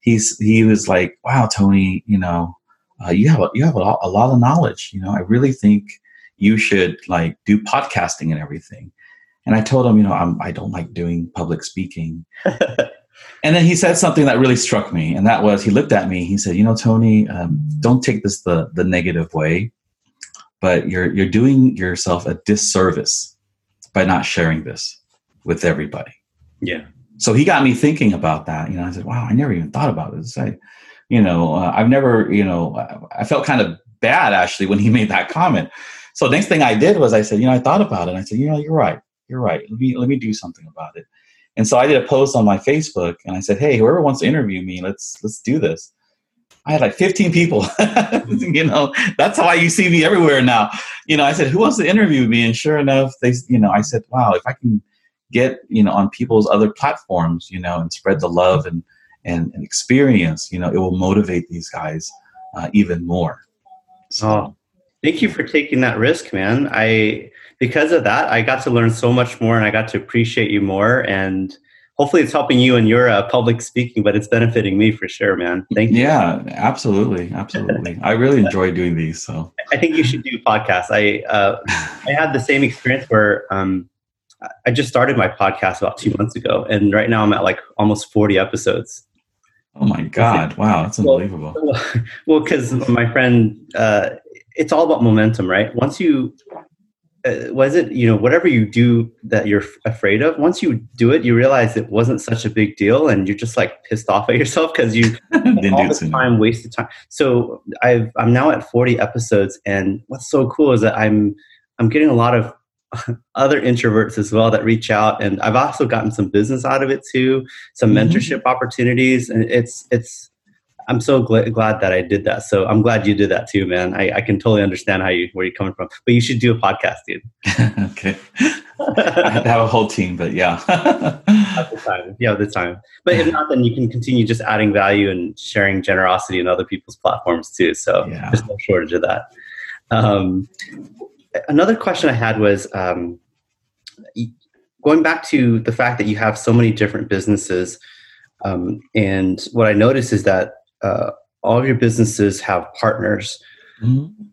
he's he was like, "Wow, Tony, you know, uh, you have a, you have a lot, a lot of knowledge. You know, I really think you should like do podcasting and everything. And I told him, you know, I'm, I don't like doing public speaking. *laughs* and then he said something that really struck me, and that was he looked at me. He said, you know, Tony, um, don't take this the the negative way, but you're you're doing yourself a disservice by not sharing this with everybody. Yeah. So he got me thinking about that. You know, I said, wow, I never even thought about this. I you know, uh, I've never, you know, I felt kind of bad actually when he made that comment. So next thing I did was I said, you know, I thought about it. I said, you know, you're right. You're right. Let me let me do something about it. And so I did a post on my Facebook and I said, hey, whoever wants to interview me, let's let's do this. I had like 15 people. *laughs* you know, that's why you see me everywhere now. You know, I said, who wants to interview me? And sure enough, they, you know, I said, wow, if I can get, you know, on people's other platforms, you know, and spread the love and and, and experience, you know, it will motivate these guys uh, even more. So. Oh, thank you for taking that risk, man. I because of that, I got to learn so much more, and I got to appreciate you more. And hopefully, it's helping you in your uh, public speaking, but it's benefiting me for sure, man. Thank you. Yeah, absolutely, absolutely. I really *laughs* enjoy doing these. So I think you should do podcasts. I uh, I had the same experience where. Um, I just started my podcast about two months ago, and right now I'm at like almost 40 episodes. Oh my God! Wow, that's unbelievable. Well, because *laughs* well, my friend, uh, it's all about momentum, right? Once you, uh, was it you know whatever you do that you're afraid of? Once you do it, you realize it wasn't such a big deal, and you're just like pissed off at yourself because you *laughs* all the time wasted time. So I've I'm now at 40 episodes, and what's so cool is that I'm I'm getting a lot of *laughs* other introverts as well that reach out and i've also gotten some business out of it too some mm-hmm. mentorship opportunities and it's it's i'm so gl- glad that i did that. So i'm glad you did that too man. I, I can totally understand how you where you're coming from. But you should do a podcast dude. *laughs* Okay. I have have a whole team but yeah. At the time. Yeah the time. But if not then you can continue just adding value and sharing generosity in other people's platforms too. So yeah. there's no shortage of that. Um, another question I had was um, going back to the fact that you have so many different businesses. Um, and what I notice is that uh, all of your businesses have partners. Mm-hmm.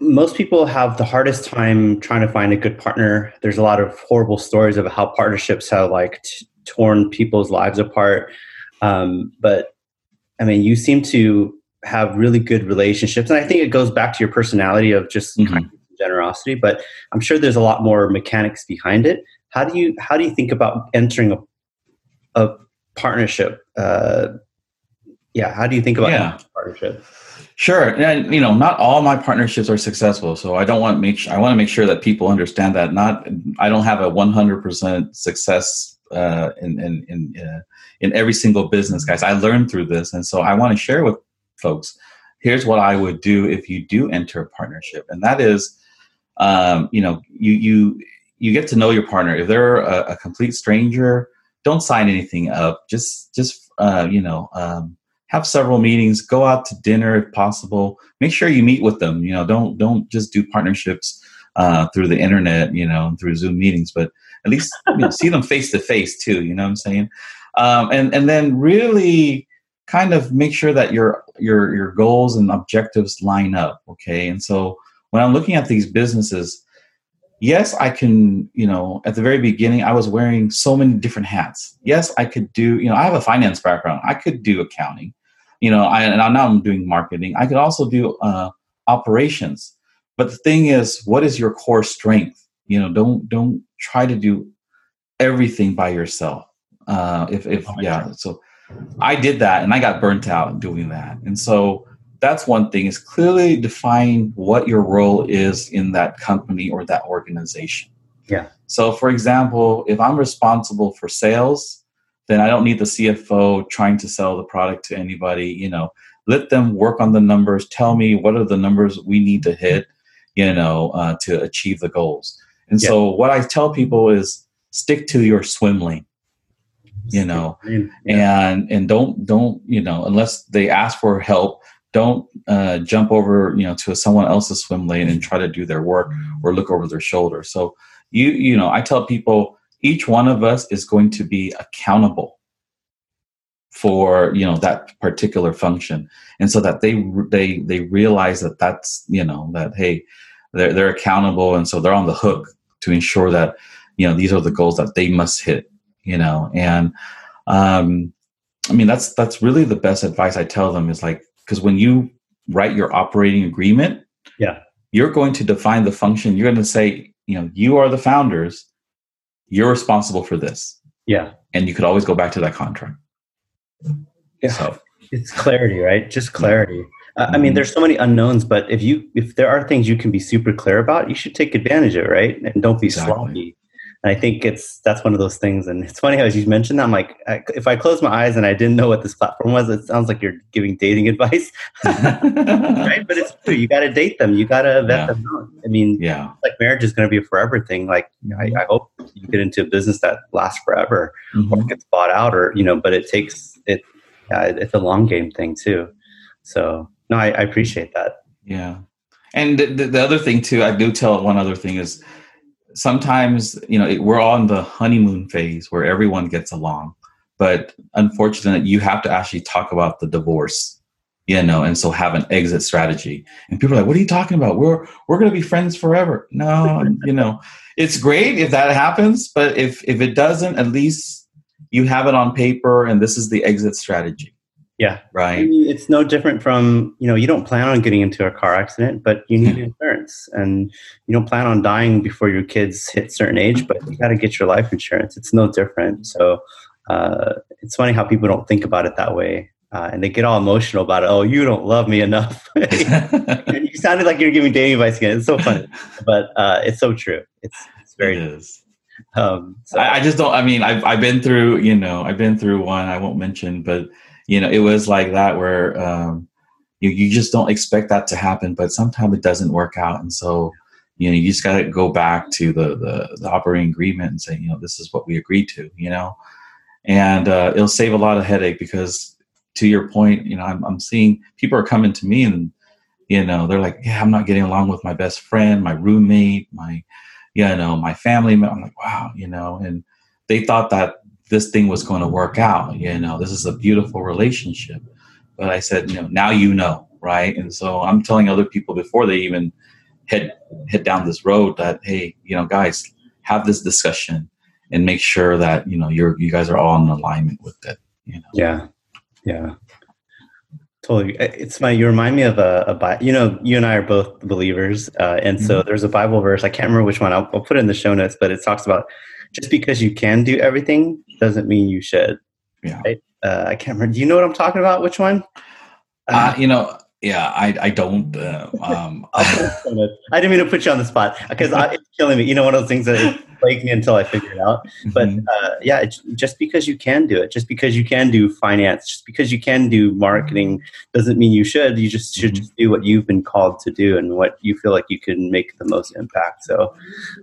Most people have the hardest time trying to find a good partner. There's a lot of horrible stories of how partnerships have like t- torn people's lives apart. Um, but I mean, you seem to have really good relationships, and I think it goes back to your personality of just mm-hmm. kind of generosity, but I'm sure there's a lot more mechanics behind it. How do you how do you think about entering a a partnership? Uh, yeah, how do you think about yeah. partnership? Sure, and you know, not all my partnerships are successful, so I don't want to make I want to make sure that people understand that. Not I don't have a 100% success uh, in in in, uh, in every single business, guys. I learned through this, and so I want to share with folks. Here's what I would do if you do enter a partnership, and that is um, you know, you you you get to know your partner. If they're a, a, complete stranger, don't sign anything up. Just just uh, you know, um, have several meetings. Go out to dinner if possible. Make sure you meet with them. You know, don't don't just do partnerships uh, through the internet. You know, through Zoom meetings, but at least you know, see them face to face too. You know what I'm saying? Um, and and then really kind of make sure that your your your goals and objectives line up. Okay, and so when I'm looking at these businesses, yes, I can, you know, at the very beginning, I was wearing so many different hats. Yes, I could do, you know, I have a finance background. I could do accounting, you know, I, and now I'm doing marketing. I could also do uh, operations. But the thing is, what is your core strength? You know, don't don't try to do everything by yourself. Uh, if if yeah, so I did that and I got burnt out doing that, and so that's one thing is clearly define what your role is in that company or that organization. Yeah. So, for example, if I'm responsible for sales, then I don't need the CFO trying to sell the product to anybody. You know, let them work on the numbers. Tell me what are the numbers we need to hit. You know, uh, to achieve the goals. And yeah. so, what I tell people is stick to your swim lane you know yeah. and and don't don't you know unless they ask for help don't uh, jump over you know to someone else's swim lane and try to do their work or look over their shoulder so you you know i tell people each one of us is going to be accountable for you know that particular function and so that they they they realize that that's you know that hey they're, they're accountable and so they're on the hook to ensure that you know these are the goals that they must hit you know and um i mean that's that's really the best advice i tell them is like because when you write your operating agreement, yeah, you're going to define the function. You're going to say, you know, you are the founders. You're responsible for this. Yeah, and you could always go back to that contract. Yeah, so. it's clarity, right? Just clarity. Uh, I mean, mm-hmm. there's so many unknowns, but if you if there are things you can be super clear about, you should take advantage of it, right? And don't be exactly. sloppy. And I think it's that's one of those things. And it's funny how you mentioned that. I'm like, I, if I close my eyes and I didn't know what this platform was, it sounds like you're giving dating *laughs* advice, right? But it's true. You got to date them. You got to vet yeah. them out. I mean, yeah, like marriage is going to be a forever thing. Like, I, I, hope you get into a business that lasts forever, mm-hmm. or gets bought out, or you know. But it takes it. Uh, it's a long game thing too. So no, I, I appreciate that. Yeah, and the, the other thing too, I do tell one other thing is sometimes you know it, we're on the honeymoon phase where everyone gets along but unfortunately you have to actually talk about the divorce you know and so have an exit strategy. And people are like what are you talking about? We're we're going to be friends forever. No *laughs* you know it's great if that happens but if if it doesn't at least you have it on paper and this is the exit strategy yeah. Right. I mean, it's no different from, you know, you don't plan on getting into a car accident, but you need insurance. And you don't plan on dying before your kids hit certain age, but you got to get your life insurance. It's no different. So uh, it's funny how people don't think about it that way. Uh, and they get all emotional about it. Oh, you don't love me enough. *laughs* And you sounded like you're giving dating advice again. It's so funny, *laughs* but uh, it's so true. It's, it's very. It is. Um, so. I, I just don't. I mean, I've I've been through. You know, I've been through one. I won't mention, but you know, it was like that where um, you you just don't expect that to happen, but sometimes it doesn't work out, and so you know you just got to go back to the, the, the operating agreement and say, you know, this is what we agreed to, you know, and uh, it'll save a lot of headache because to your point, you know, I'm I'm seeing people are coming to me and you know they're like, yeah, I'm not getting along with my best friend, my roommate, my you know my family. I'm like, wow, you know, and they thought that this thing was going to work out. You know, this is a beautiful relationship. But I said, you know, now you know, right? And so I'm telling other people before they even head head down this road that, hey, you know, guys, have this discussion and make sure that you know you're you guys are all in alignment with it. You know. Yeah, yeah. Totally. It's my, you remind me of a, a you know, you and I are both believers. Uh, and mm-hmm. so there's a Bible verse, I can't remember which one, I'll, I'll, put it in the show notes, but it talks about just because you can do everything doesn't mean you should. Yeah. Right? Uh, I can't remember. Do you know what I'm talking about? Which one? Uh, you know, yeah, I, I don't. Uh, *laughs* um, I didn't mean to put you on the spot because it's killing me. You know, one of those things that plagued me until I figured it out. But Mhm. uh, yeah, it's just because you can do it, just because you can do finance, just because you can do marketing, doesn't mean you should. You just should Mhm. just do what you've been called to do and what you feel like you can make the most impact. So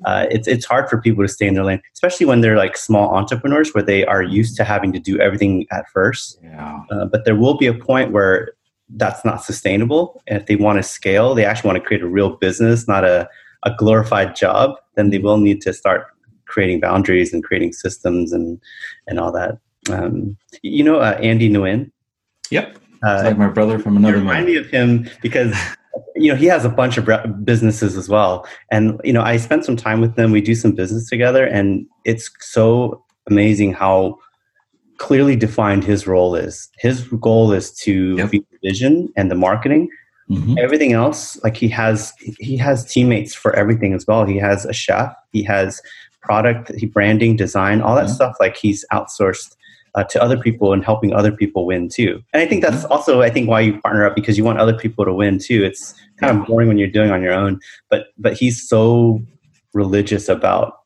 uh, it's it's hard for people to stay in their lane, especially when they're like small entrepreneurs where they are used to having to do everything at first. yeah. Uh, but there will be a point where that's not sustainable. And if they want to scale, they actually want to create a real business, not a, a glorified job, then they will need to start creating boundaries and creating systems and, and all that. Um, you know, uh, Andy Nguyen, Yep. Uh, like my brother from another remind me of him because you know he has a bunch of businesses as well and you know i spent some time with them we do some business together and it's so amazing how clearly defined his role is his goal is to Yep. be the vision and the marketing Mhm. everything else like he has he has teammates for everything as well. He has a chef he has product he branding design all that Mhm. stuff like he's outsourced uh, to other people and helping other people win too. And i think that's also i think why you partner up because you want other people to win too. It's kind of boring when you're doing on your own but but he's so religious about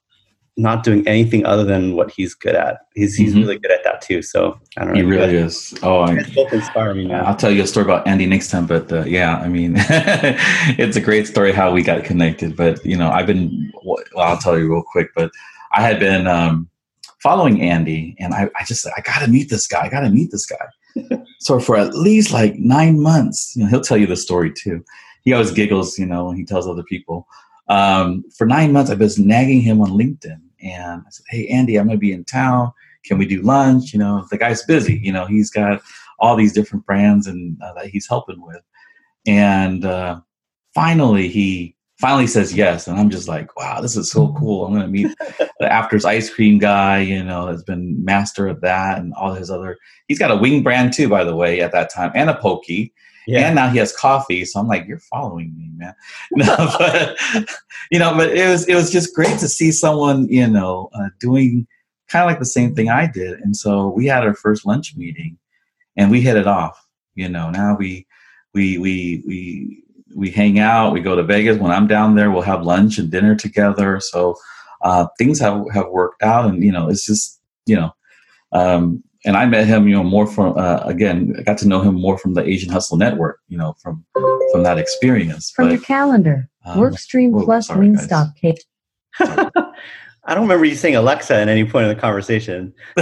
not doing anything other than what he's good at he's he's Mhm. really good at that too so i don't know He really is. Oh, I, both inspire me now. I'll tell you a story about Andy next time. But uh, yeah, I mean, *laughs* it's a great story how we got connected. But you know, I've been. Well, I'll tell you real quick. But I had been um, following Andy, and I, I just I got to meet this guy. I got to meet this guy. *laughs* so for at least like nine months, you know, he'll tell you the story too. He always giggles, you know, when he tells other people. Um, for nine months, I've been nagging him on LinkedIn, and I said, "Hey, Andy, I'm going to be in town. Can we do lunch?" You know, the guy's busy. You know, he's got all these different brands and uh, that he's helping with. And uh, finally, he finally says yes, and I'm just like, wow, this is so cool. I'm going to meet *laughs* the Afters ice cream guy. You know, has been master of that and all his other. He's got a wing brand too, by the way, at that time, and a pokey. Yeah And now he has coffee, so I'm like, "You're following me, man." *laughs* No, but you know, but it was it was just great to see someone, you know, uh, doing kind of like the same thing I did. And so we had our first lunch meeting, and we hit it off. You know, now we we we we we hang out. We go to Vegas. When I'm down there, we'll have lunch and dinner together. So uh, things have have worked out, and you know, it's just you know. Um, and I met him, you know, more from uh, again. I got to know him more from the Asian Hustle Network, you know, from from that experience. From But your calendar. um, Workstream whoa, plus sorry. Wingstop cake. *laughs* I don't remember you saying Alexa at any point in the conversation. *laughs*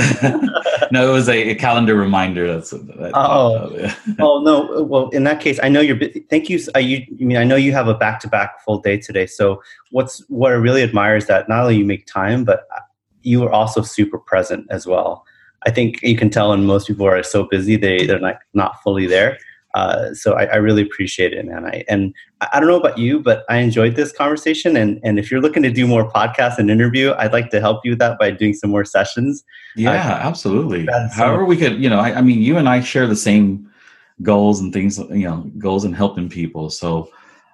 no, it was a, a calendar reminder. That's that, Oh. yeah. *laughs* oh no! Well, in that case, I know you're. bu- Thank you. I, you, I mean, I know you have a back-to-back full day today. So, what's what I really admire is that not only you make time, but you are also super present as well. I think you can tell when most people are so busy they they're not not fully there. Uh, so I, I really appreciate it, man. I, and I don't know about you, but I enjoyed this conversation. And and if you're looking to do more podcasts and interview, I'd like to help you with that by doing some more sessions. Yeah, absolutely. However, we could, you know, I, I mean, you and I share the same goals and things, you know, goals and helping people. So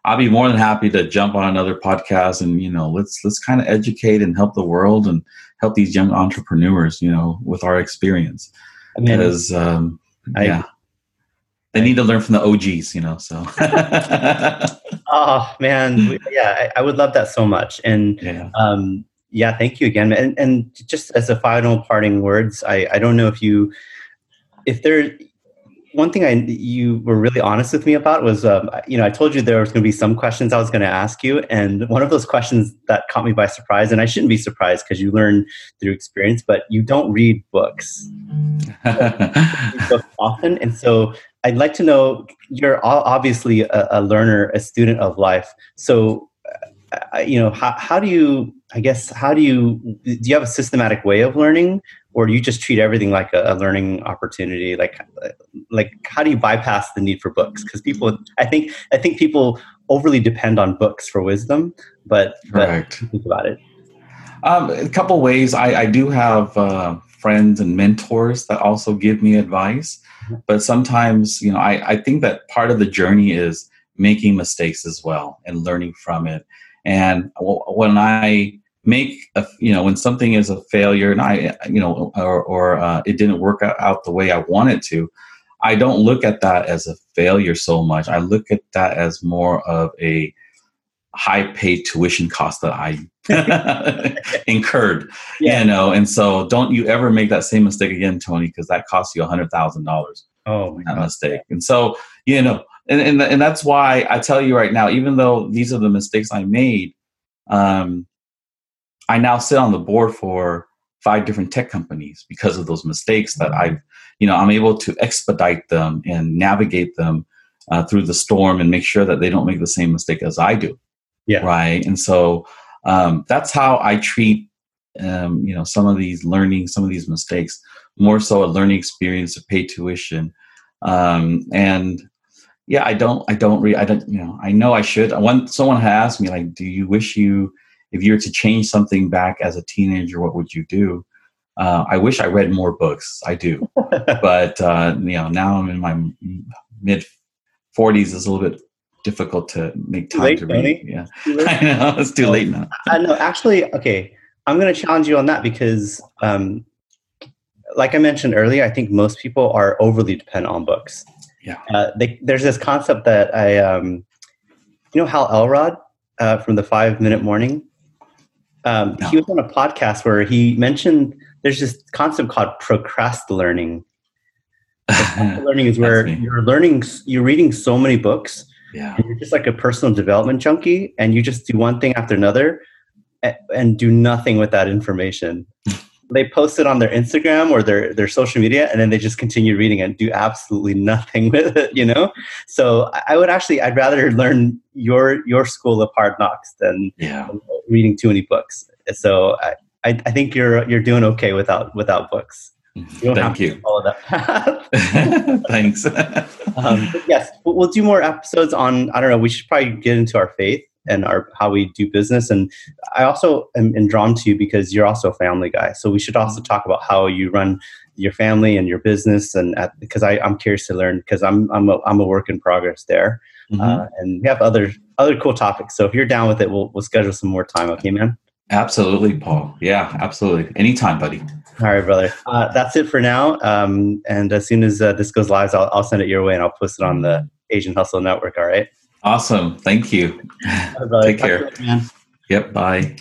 I'll be more than happy to jump on another podcast and, you know, let's let's kind of educate and help the world and help these young entrepreneurs, you know, with our experience. I mean, Because, um, I- yeah, they need to learn from the OGs, you know. So, *laughs* oh man, yeah, I, I would love that so much. And yeah. um, yeah, thank you again. And, and just as a final parting words, I, I don't know if you, if there, one thing I you were really honest with me about was, um, you know, I told you there was going to be some questions I was going to ask you, and one of those questions that caught me by surprise, and I shouldn't be surprised because you learn through experience, but you don't read books. *laughs* read books often, and so I'd like to know. You're obviously a, a learner, a student of life. So, uh, you know, how, how do you? I guess how do you? Do you have a systematic way of learning, or do you just treat everything like a, a learning opportunity? Like, like how do you bypass the need for books? Because people, I think, I think people overly depend on books for wisdom, but, but Correct. think about it. Um, a couple ways. I, I do have uh, friends and mentors that also give me advice, but sometimes, you know, I, I think that part of the journey is making mistakes as well and learning from it. And when I make a, you know, when something is a failure and I, you know, or, or uh, it didn't work out, the way I wanted to, I don't look at that as a failure so much. I look at that as more of a high paid tuition cost that I *laughs* *laughs* incurred. Yeah. You know, and so don't you ever make that same mistake again, Tony, because that costs you a hundred thousand dollars. Oh, that God. mistake. And so, you know, and, and and that's why I tell you right now, even though these are the mistakes I made, um, I now sit on the board for five different tech companies because of those mistakes that I've, you know, I'm able to expedite them and navigate them uh, through the storm and make sure that they don't make the same mistake as I do. Yeah. Right. And so um, that's how I treat, um, you know, some of these learning, some of these mistakes, more so a learning experience, a pay tuition. Um, and yeah, I don't, I don't re I don't, you know, I know I should. When someone has asked me, like, do you wish you, if you were to change something back as a teenager, what would you do? Uh, I wish I read more books. I do, *laughs* but uh, you know, now I'm in my mid 40s. It's a little bit difficult to make time late, to read. Yeah, *laughs* I know it's too late now. I know. Actually, okay, I'm going to challenge you on that because, um, like I mentioned earlier, I think most people are overly dependent on books. Yeah. Uh, they, there's this concept that I, um, you know, Hal Elrod uh, from the Five Minute Morning. Um, no. He was on a podcast where he mentioned there's this concept called procrast learning. learning *laughs* is where you're learning, you're reading so many books yeah. And you're just like a personal development junkie and you just do one thing after another and, and do nothing with that information. *laughs* they post it on their Instagram or their, their social media and then they just continue reading and do absolutely *laughs* nothing with it, you know? So I would actually, I'd rather learn your, your school of hard knocks than yeah. reading too many books. So I, I, I think you're, you're doing okay without, without books. You Thank you. follow that path. *laughs* Thanks. *laughs* um, yes, we'll do more episodes on. I don't know. We should probably get into our faith and our how we do business. And I also am, am drawn to you because you're also a family guy. So we should also talk about how you run your family and your business. And because I'm curious to learn because I'm I'm a, I'm a work in progress there. Mm-hmm. Uh, and we have other other cool topics. So if you're down with it, we'll we'll schedule some more time. Okay, man. Absolutely, Paul. Yeah, absolutely. Anytime, buddy. All right, brother. Uh, that's it for now. Um, and as soon as uh, this goes live, I'll, I'll, send it your way and I'll post it on the Asian Hustle Network. All right. Awesome. Thank you. Right, Take care. man. Yep. Bye.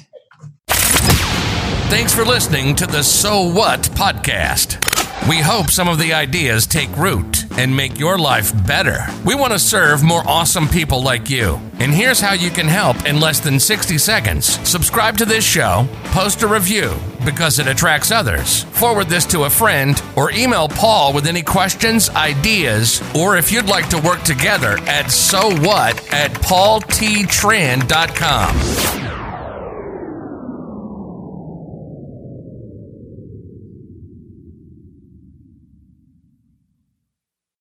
Thanks for listening to the So What podcast. We hope some of the ideas take root and make your life better. We want to serve more awesome people like you. And here's how you can help in less than 60 seconds. Subscribe to this show, post a review because it attracts others. Forward this to a friend or email Paul with any questions, ideas, or if you'd like to work together at so what at paulttran.com.